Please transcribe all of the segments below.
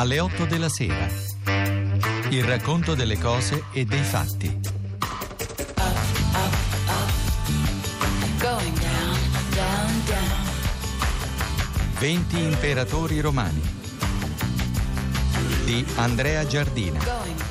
alle 8 della sera. Il racconto delle cose e dei fatti. Going down, down, down. 20 imperatori romani di Andrea Giardina.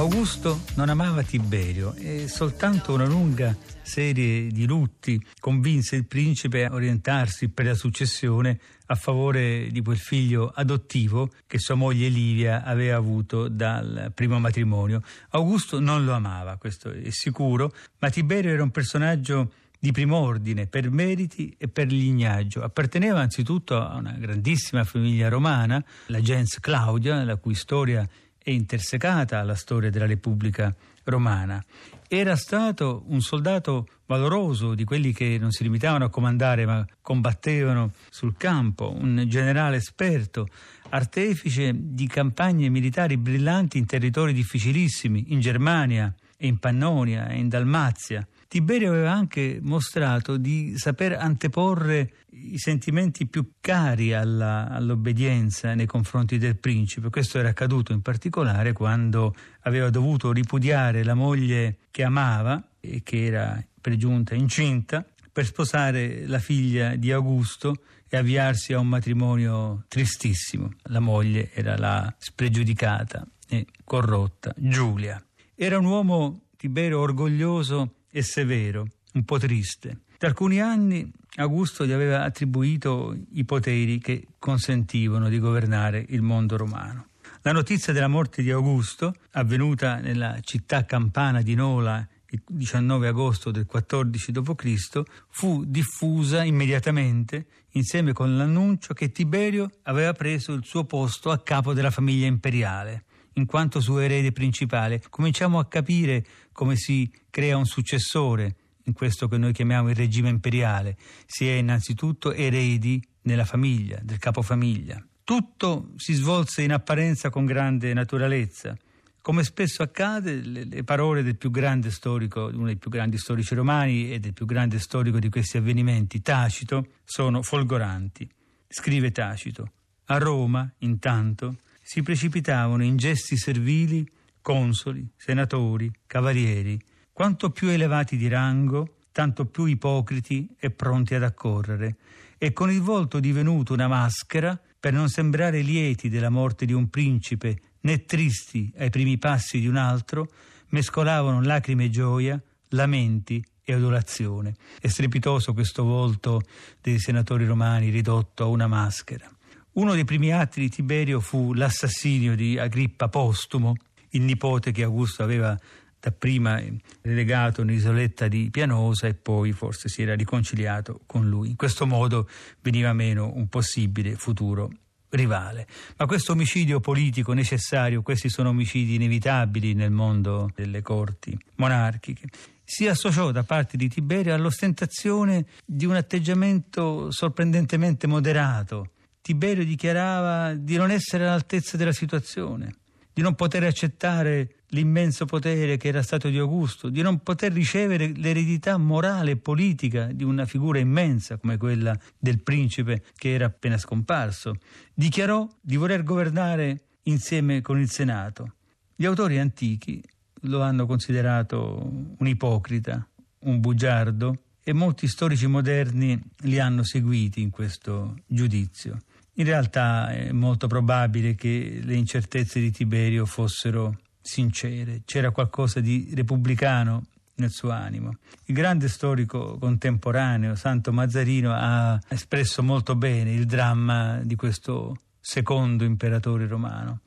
Augusto non amava Tiberio e soltanto una lunga serie di lutti convinse il principe a orientarsi per la successione a favore di quel figlio adottivo che sua moglie Livia aveva avuto dal primo matrimonio. Augusto non lo amava, questo è sicuro, ma Tiberio era un personaggio di prim'ordine per meriti e per lignaggio. Apparteneva anzitutto a una grandissima famiglia romana, la gens Claudia, la cui storia è intersecata alla storia della Repubblica Romana. Era stato un soldato valoroso, di quelli che non si limitavano a comandare ma combattevano sul campo, un generale esperto, artefice di campagne militari brillanti in territori difficilissimi, in Germania e in Pannonia e in Dalmazia. Tiberio aveva anche mostrato di saper anteporre i sentimenti più cari alla, all'obbedienza nei confronti del principe. Questo era accaduto in particolare quando aveva dovuto ripudiare la moglie che amava e che era pregiunta incinta per sposare la figlia di Augusto e avviarsi a un matrimonio tristissimo. La moglie era la spregiudicata e corrotta Giulia. Era un uomo Tiberio orgoglioso e severo, un po' triste. Da alcuni anni Augusto gli aveva attribuito i poteri che consentivano di governare il mondo romano. La notizia della morte di Augusto, avvenuta nella città campana di Nola il 19 agosto del 14 d.C., fu diffusa immediatamente insieme con l'annuncio che Tiberio aveva preso il suo posto a capo della famiglia imperiale in quanto suo erede principale. Cominciamo a capire come si crea un successore in questo che noi chiamiamo il regime imperiale. Si è innanzitutto eredi nella famiglia, del capofamiglia. Tutto si svolse in apparenza con grande naturalezza. Come spesso accade, le, le parole del più grande storico, uno dei più grandi storici romani e del più grande storico di questi avvenimenti, Tacito, sono folgoranti. Scrive Tacito: A Roma, intanto, si precipitavano in gesti servili consoli, senatori, cavalieri, quanto più elevati di rango, tanto più ipocriti e pronti ad accorrere, e con il volto divenuto una maschera per non sembrare lieti della morte di un principe né tristi ai primi passi di un altro, mescolavano lacrime e gioia, lamenti e adulazione. È strepitoso questo volto dei senatori romani ridotto a una maschera. Uno dei primi atti di Tiberio fu l'assassinio di Agrippa Postumo, il nipote che Augusto aveva dapprima relegato nell'isoletta di Pianosa e poi forse si era riconciliato con lui. In questo modo veniva meno un possibile futuro rivale. Ma questo omicidio politico necessario, questi sono omicidi inevitabili nel mondo delle corti monarchiche, si associò da parte di Tiberio all'ostentazione di un atteggiamento sorprendentemente moderato. Tiberio dichiarava di non essere all'altezza della situazione, di non poter accettare l'immenso potere che era stato di Augusto, di non poter ricevere l'eredità morale e politica di una figura immensa come quella del principe che era appena scomparso. Dichiarò di voler governare insieme con il Senato. Gli autori antichi lo hanno considerato un ipocrita, un bugiardo e molti storici moderni li hanno seguiti in questo giudizio. In realtà è molto probabile che le incertezze di Tiberio fossero sincere, c'era qualcosa di repubblicano nel suo animo. Il grande storico contemporaneo, Santo Mazzarino, ha espresso molto bene il dramma di questo secondo imperatore romano.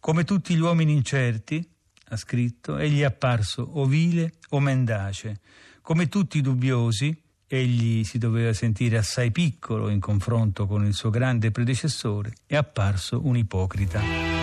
Come tutti gli uomini incerti, ha scritto, egli è apparso o vile o mendace. Come tutti i dubbiosi, egli si doveva sentire assai piccolo in confronto con il suo grande predecessore, è apparso un ipocrita.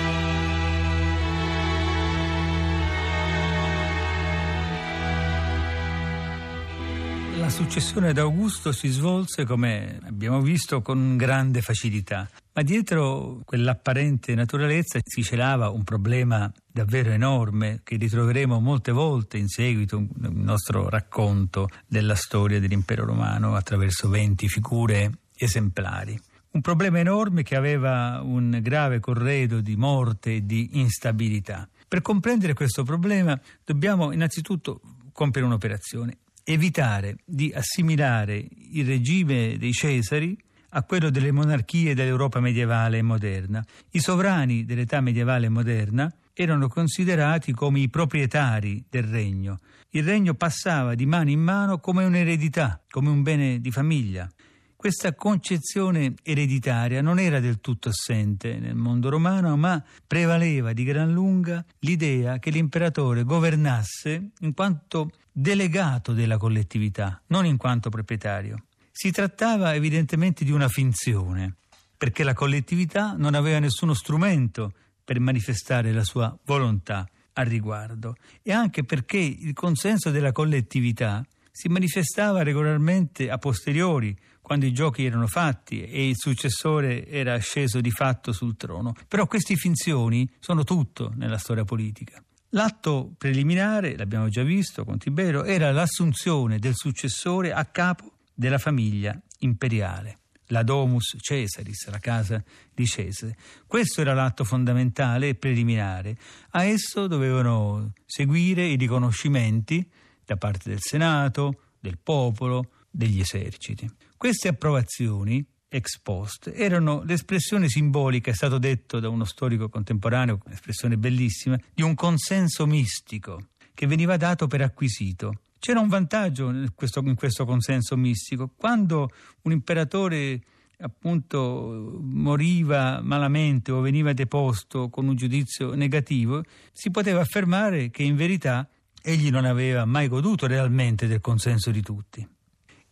Successione ad Augusto si svolse, come abbiamo visto, con grande facilità, ma dietro quell'apparente naturalezza si celava un problema davvero enorme che ritroveremo molte volte in seguito nel nostro racconto della storia dell'impero romano attraverso 20 figure esemplari. Un problema enorme che aveva un grave corredo di morte e di instabilità. Per comprendere questo problema dobbiamo innanzitutto compiere un'operazione, evitare di assimilare il regime dei Cesari a quello delle monarchie dell'Europa medievale e moderna. I sovrani dell'età medievale e moderna erano considerati come i proprietari del regno. Il regno passava di mano in mano come un'eredità, come un bene di famiglia. Questa concezione ereditaria non era del tutto assente nel mondo romano, ma prevaleva di gran lunga l'idea che l'imperatore governasse in quanto delegato della collettività, non in quanto proprietario. Si trattava evidentemente di una finzione, perché la collettività non aveva nessuno strumento per manifestare la sua volontà al riguardo e anche perché il consenso della collettività si manifestava regolarmente a posteriori, quando i giochi erano fatti e il successore era sceso di fatto sul trono. Però queste finzioni sono tutto nella storia politica. L'atto preliminare, l'abbiamo già visto con Tiberio, era l'assunzione del successore a capo della famiglia imperiale, la Domus Caesaris, la casa di Cesare. Questo era l'atto fondamentale e preliminare. A esso dovevano seguire i riconoscimenti da parte del Senato, del popolo, degli eserciti. Queste approvazioni ex post erano l'espressione simbolica, è stato detto da uno storico contemporaneo, un'espressione bellissima, di un consenso mistico che veniva dato per acquisito. C'era un vantaggio in questo, in questo consenso mistico. Quando un imperatore appunto moriva malamente o veniva deposto con un giudizio negativo, si poteva affermare che in verità egli non aveva mai goduto realmente del consenso di tutti.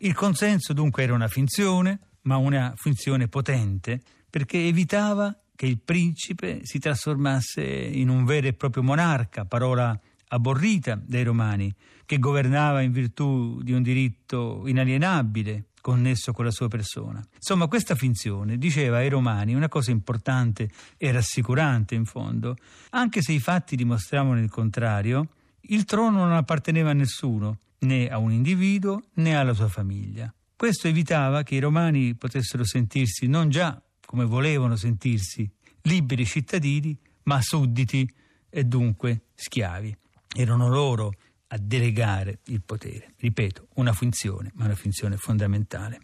Il consenso dunque era una finzione, ma una finzione potente, perché evitava che il principe si trasformasse in un vero e proprio monarca, parola aborrita dai romani, che governava in virtù di un diritto inalienabile connesso con la sua persona. Insomma, questa finzione diceva ai romani una cosa importante e rassicurante in fondo, anche se i fatti dimostravano il contrario, il trono non apparteneva a nessuno, né a un individuo né alla sua famiglia. Questo evitava che i romani potessero sentirsi non già come volevano sentirsi, liberi cittadini, ma sudditi e dunque schiavi. Erano loro a delegare il potere. Ripeto, una funzione, ma una funzione fondamentale.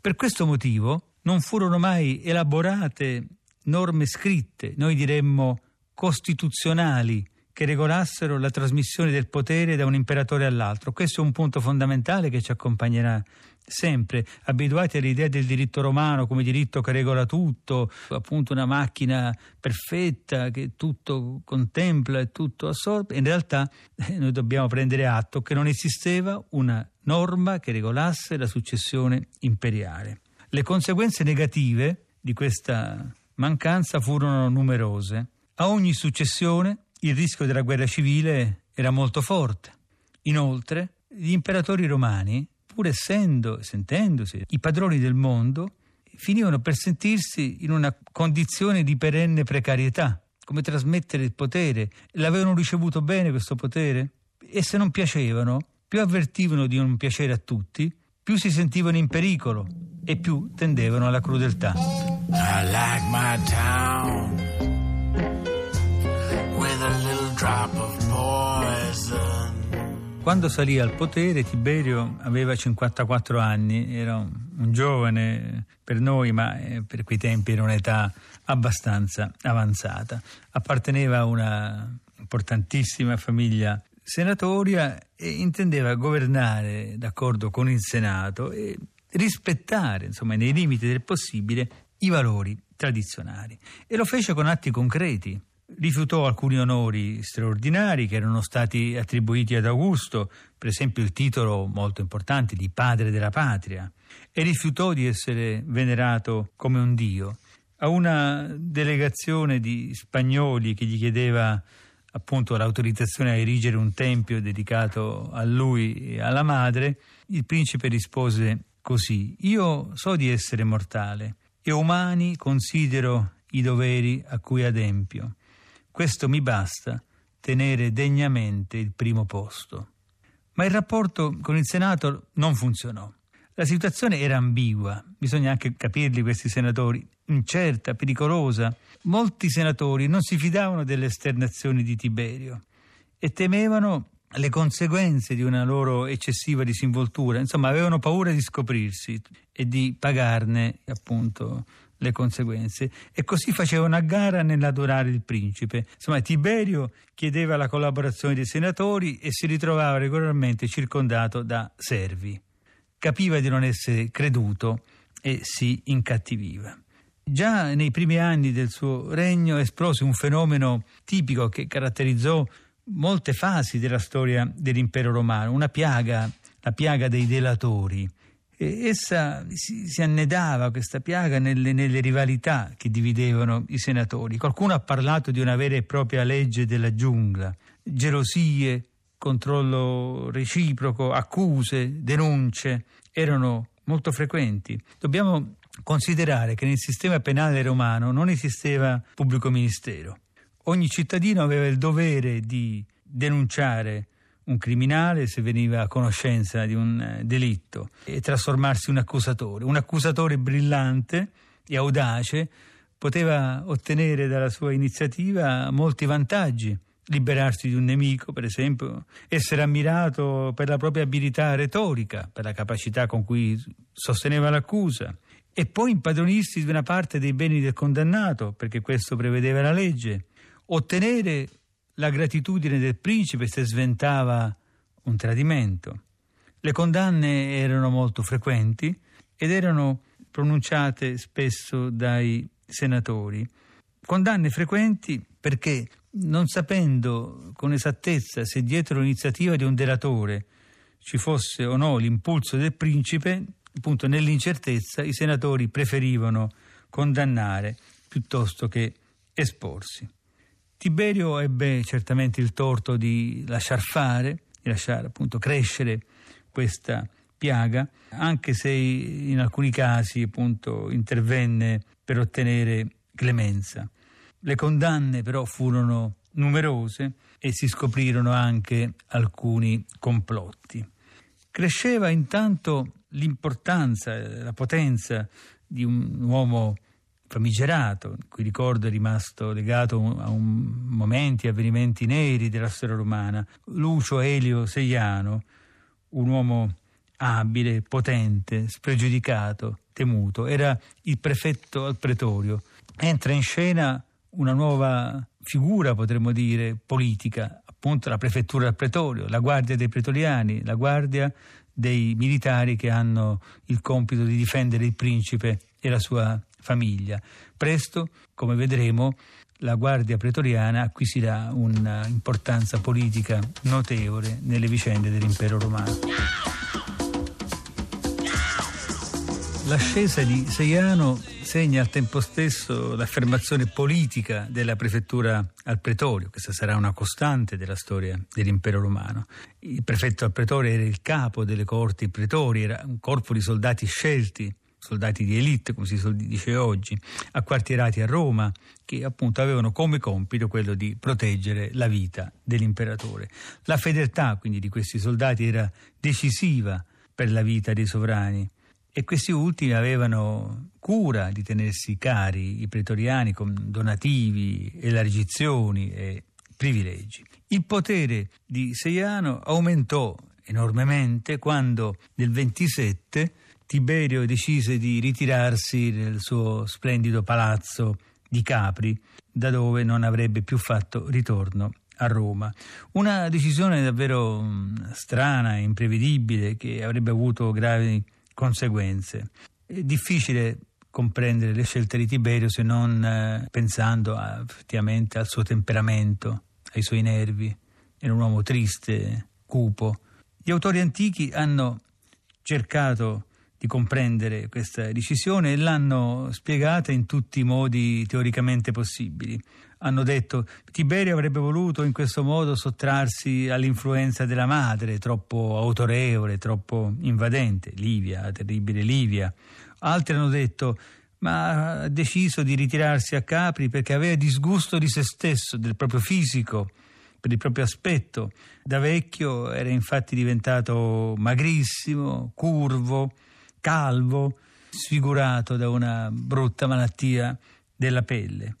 Per questo motivo non furono mai elaborate norme scritte, noi diremmo costituzionali, che regolassero la trasmissione del potere da un imperatore all'altro. Questo è un punto fondamentale che ci accompagnerà sempre, abituati all'idea del diritto romano come diritto che regola tutto, appunto una macchina perfetta che tutto contempla e tutto assorbe. In realtà eh, noi dobbiamo prendere atto che non esisteva una norma che regolasse la successione imperiale. Le conseguenze negative di questa mancanza furono numerose. A ogni successione il rischio della guerra civile era molto forte. Inoltre, gli imperatori romani, pur essendo, sentendosi i padroni del mondo, finivano per sentirsi in una condizione di perenne precarietà, come trasmettere il potere. L'avevano ricevuto bene questo potere? E se non piacevano, più avvertivano di non piacere a tutti, più si sentivano in pericolo e più tendevano alla crudeltà. I like my town. Quando salì al potere Tiberio aveva 54 anni, era un, giovane per noi, ma eh, per quei tempi era un'età abbastanza avanzata. Apparteneva a una importantissima famiglia senatoria e intendeva governare d'accordo con il Senato e rispettare, insomma, nei limiti del possibile, i valori tradizionali. E lo fece con atti concreti rifiutò alcuni onori straordinari che erano stati attribuiti ad Augusto, per esempio il titolo molto importante di padre della patria, e rifiutò di essere venerato come un dio. A una delegazione di spagnoli che gli chiedeva appunto l'autorizzazione a erigere un tempio dedicato a lui e alla madre, il principe rispose così: Io so di essere mortale e umani considero i doveri a cui adempio. Questo mi basta tenere degnamente il primo posto. Ma il rapporto con il Senato non funzionò. La situazione era ambigua, bisogna anche capirli questi senatori, incerta, pericolosa. Molti senatori non si fidavano delle esternazioni di Tiberio e temevano le conseguenze di una loro eccessiva disinvoltura, insomma avevano paura di scoprirsi e di pagarne appunto le conseguenze e così facevano a gara nell'adorare il principe. Insomma, Tiberio chiedeva la collaborazione dei senatori e si ritrovava regolarmente circondato da servi. Capiva di non essere creduto e si incattiviva. Già nei primi anni del suo regno esplose un fenomeno tipico che caratterizzò molte fasi della storia dell'impero romano, una piaga, la piaga dei delatori e essa si, si, annedava, questa piaga, nelle, nelle, rivalità che dividevano i senatori. Qualcuno ha parlato di una vera e propria legge della giungla, gelosie, controllo reciproco, accuse, denunce, erano molto frequenti. Dobbiamo considerare che nel sistema penale romano non esisteva pubblico ministero. Ogni cittadino aveva il dovere di denunciare un criminale se veniva a conoscenza di un eh, delitto e trasformarsi in un accusatore. Un accusatore brillante e audace poteva ottenere dalla sua iniziativa molti vantaggi. Liberarsi di un nemico, per esempio, essere ammirato per la propria abilità retorica, per la capacità con cui sosteneva l'accusa, e poi impadronirsi di una parte dei beni del condannato, perché questo prevedeva la legge, ottenere la gratitudine del principe se sventava un tradimento. Le condanne erano molto frequenti ed erano pronunciate spesso dai senatori. Condanne frequenti perché, non sapendo con esattezza se dietro l'iniziativa di un delatore ci fosse o no l'impulso del principe, appunto nell'incertezza i senatori preferivano condannare piuttosto che esporsi. Tiberio ebbe certamente il torto di lasciar fare, di lasciare appunto crescere questa piaga, anche se in alcuni casi appunto intervenne per ottenere clemenza. Le condanne però furono numerose e si scoprirono anche alcuni complotti. Cresceva intanto l'importanza, la potenza di un uomo famigerato, cui ricordo è rimasto legato a un, momenti, avvenimenti neri della storia romana, Lucio Elio Seiano, un uomo abile, potente, spregiudicato, temuto, era il prefetto al pretorio. Entra in scena una nuova figura, potremmo dire, politica, appunto la prefettura al pretorio, la guardia dei pretoriani, la guardia dei militari che hanno il compito di difendere il principe e la sua famiglia. Presto, come vedremo, la Guardia Pretoriana acquisirà un'importanza politica notevole nelle vicende dell'impero romano. L'ascesa di Seiano segna al tempo stesso l'affermazione politica della prefettura al pretorio, questa sarà una costante della storia dell'impero romano. Il prefetto al pretorio era il capo delle corti pretori, era un corpo di soldati scelti soldati di elite, come si dice oggi, acquartierati a Roma, che appunto avevano come compito quello di proteggere la vita dell'imperatore. La fedeltà quindi di questi soldati era decisiva per la vita dei sovrani e questi ultimi avevano cura di tenersi cari i pretoriani con donativi, elargizioni e privilegi. Il potere di Seiano aumentò enormemente quando nel 27 Tiberio decise di ritirarsi nel suo splendido palazzo di Capri, da dove non avrebbe più fatto ritorno a Roma. Una decisione davvero mm, strana e imprevedibile che avrebbe avuto gravi conseguenze. È difficile comprendere le scelte di Tiberio se non eh, pensando a, effettivamente al suo temperamento, ai suoi nervi. Era un uomo triste, cupo. Gli autori antichi hanno cercato di comprendere questa decisione e l'hanno spiegata in tutti i modi teoricamente possibili. Hanno detto Tiberio avrebbe voluto in questo modo sottrarsi all'influenza della madre, troppo autorevole, troppo invadente, Livia, la terribile Livia. Altri hanno detto ma ha deciso di ritirarsi a Capri perché aveva disgusto di se stesso, del proprio fisico, per il proprio aspetto. Da vecchio era infatti diventato magrissimo, curvo, calvo, sfigurato da una brutta malattia della pelle.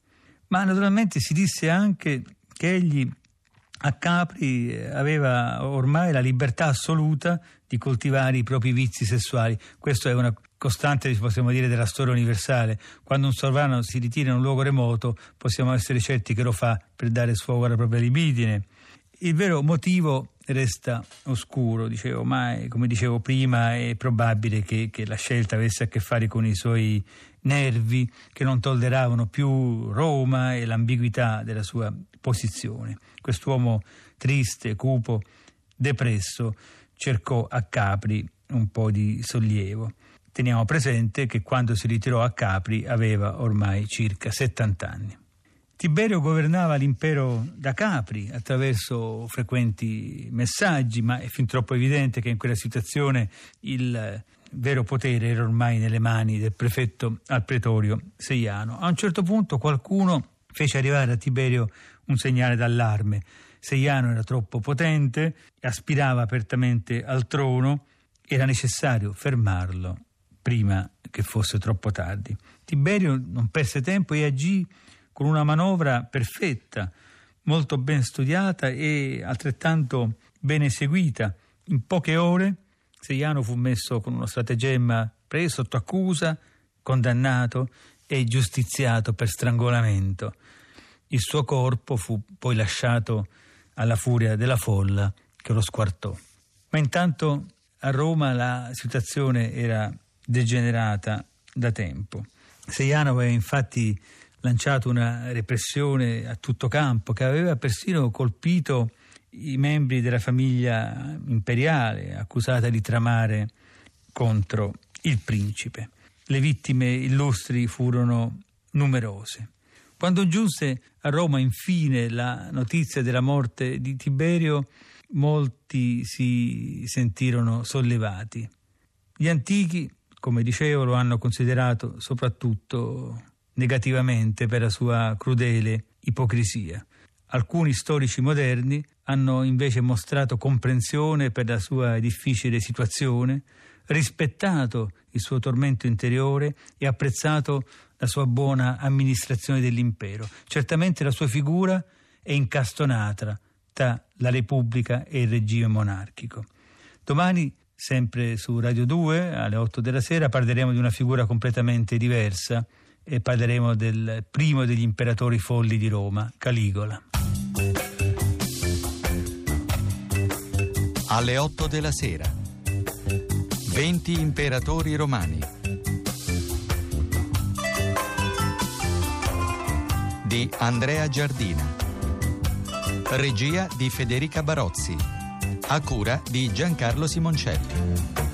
Ma naturalmente si disse anche che egli a Capri aveva ormai la libertà assoluta di coltivare i propri vizi sessuali. Questo è una costante, possiamo dire, della storia universale. Quando un sovrano si ritira in un luogo remoto, possiamo essere certi che lo fa per dare sfogo alla propria libidine. Il vero motivo resta oscuro, dicevo, ma come dicevo prima è probabile che, che, la scelta avesse a che fare con i suoi nervi che non tolleravano più Roma e l'ambiguità della sua posizione. Quest'uomo triste, cupo, depresso, cercò a Capri un po' di sollievo. Teniamo presente che quando si ritirò a Capri aveva ormai circa 70 anni. Tiberio governava l'impero da Capri attraverso frequenti messaggi, ma è fin troppo evidente che in quella situazione il vero potere era ormai nelle mani del prefetto al pretorio Seiano. A un certo punto qualcuno fece arrivare a Tiberio un segnale d'allarme. Seiano era troppo potente, aspirava apertamente al trono, era necessario fermarlo prima che fosse troppo tardi. Tiberio non perse tempo e agì con una manovra perfetta, molto ben studiata e altrettanto ben eseguita. In poche ore Seiano fu messo con uno stratagemma preso sotto accusa, condannato e giustiziato per strangolamento. Il suo corpo fu poi lasciato alla furia della folla che lo squartò. Ma intanto a Roma la situazione era degenerata da tempo. Seiano aveva infatti lanciato una repressione a tutto campo che aveva persino colpito i membri della famiglia imperiale accusata di tramare contro il principe. Le vittime illustri furono numerose. Quando giunse a Roma infine la notizia della morte di Tiberio, molti si sentirono sollevati. Gli antichi, come dicevo, lo hanno considerato soprattutto negativamente per la sua crudele ipocrisia. Alcuni storici moderni hanno invece mostrato comprensione per la sua difficile situazione, rispettato il suo tormento interiore e apprezzato la sua buona amministrazione dell'impero. Certamente la sua figura è incastonata tra la Repubblica e il regime monarchico. Domani, sempre su Radio 2, alle 8 della sera, parleremo di una figura completamente diversa e parleremo del primo degli imperatori folli di Roma, Caligola. Alle 8 della sera. 20 imperatori romani. Di Andrea Giardina. Regia di Federica Barozzi. A cura di Giancarlo Simoncelli.